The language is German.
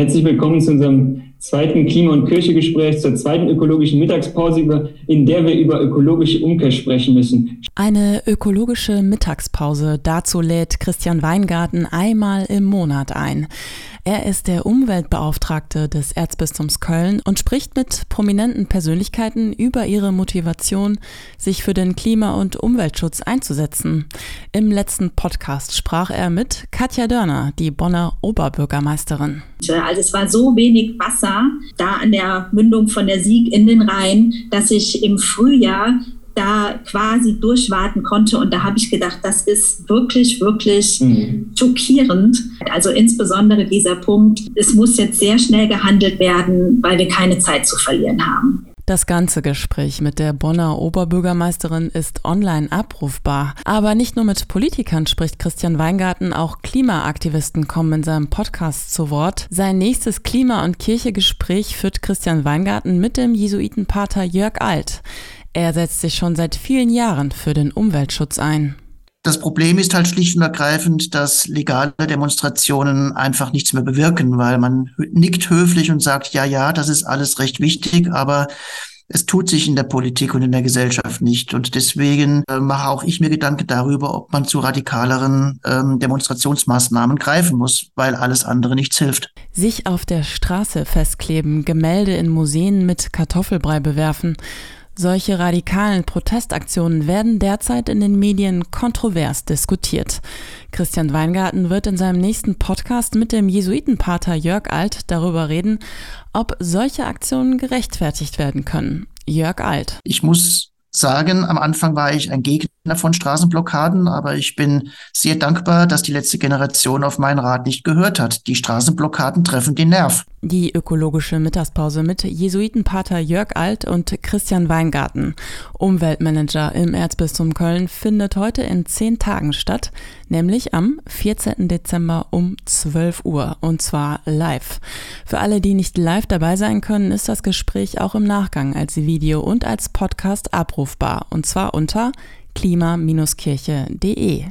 Herzlich willkommen zu unserem zweiten Klima- und Kirche-Gespräch, zur zweiten ökologischen Mittagspause, in der wir über ökologische Umkehr sprechen müssen. Eine ökologische Mittagspause, dazu lädt Christian Weingarten einmal im Monat ein. Er ist der Umweltbeauftragte des Erzbistums Köln und spricht mit prominenten Persönlichkeiten über ihre Motivation, sich für den Klima- und Umweltschutz einzusetzen. Im letzten Podcast sprach er mit Katja Dörner, die Bonner Oberbürgermeisterin. Also es war so wenig Wasser da an der Mündung von der Sieg in den Rhein, dass ich im Frühjahr da quasi durchwarten konnte. Und da habe ich gedacht, das ist wirklich, wirklich mhm. schockierend. Also insbesondere dieser Punkt, es muss jetzt sehr schnell gehandelt werden, weil wir keine Zeit zu verlieren haben. Das ganze Gespräch mit der Bonner Oberbürgermeisterin ist online abrufbar. Aber nicht nur mit Politikern spricht Christian Weingarten, auch Klimaaktivisten kommen in seinem Podcast zu Wort. Sein nächstes Klima- und Kirchegespräch führt Christian Weingarten mit dem Jesuitenpater Jörg Alt. Er setzt sich schon seit vielen Jahren für den Umweltschutz ein. Das Problem ist halt schlicht und ergreifend, dass legale Demonstrationen einfach nichts mehr bewirken, weil man nickt höflich und sagt, ja, ja, das ist alles recht wichtig, aber es tut sich in der Politik und in der Gesellschaft nicht. Und deswegen äh, mache auch ich mir Gedanken darüber, ob man zu radikaleren ähm, Demonstrationsmaßnahmen greifen muss, weil alles andere nichts hilft. Sich auf der Straße festkleben, Gemälde in Museen mit Kartoffelbrei bewerfen. Solche radikalen Protestaktionen werden derzeit in den Medien kontrovers diskutiert. Christian Weingarten wird in seinem nächsten Podcast mit dem Jesuitenpater Jörg Alt darüber reden, ob solche Aktionen gerechtfertigt werden können. Jörg Alt. Ich muss sagen, am Anfang war ich ein Gegner von Straßenblockaden, aber ich bin sehr dankbar, dass die letzte Generation auf meinen Rat nicht gehört hat. Die Straßenblockaden treffen den Nerv. Die ökologische Mittagspause mit Jesuitenpater Jörg Alt und Christian Weingarten, Umweltmanager im Erzbistum Köln, findet heute in zehn Tagen statt, nämlich am 14. Dezember um 12 Uhr und zwar live. Für alle, die nicht live dabei sein können, ist das Gespräch auch im Nachgang als Video und als Podcast abrufbar und zwar unter klima-kirche.de.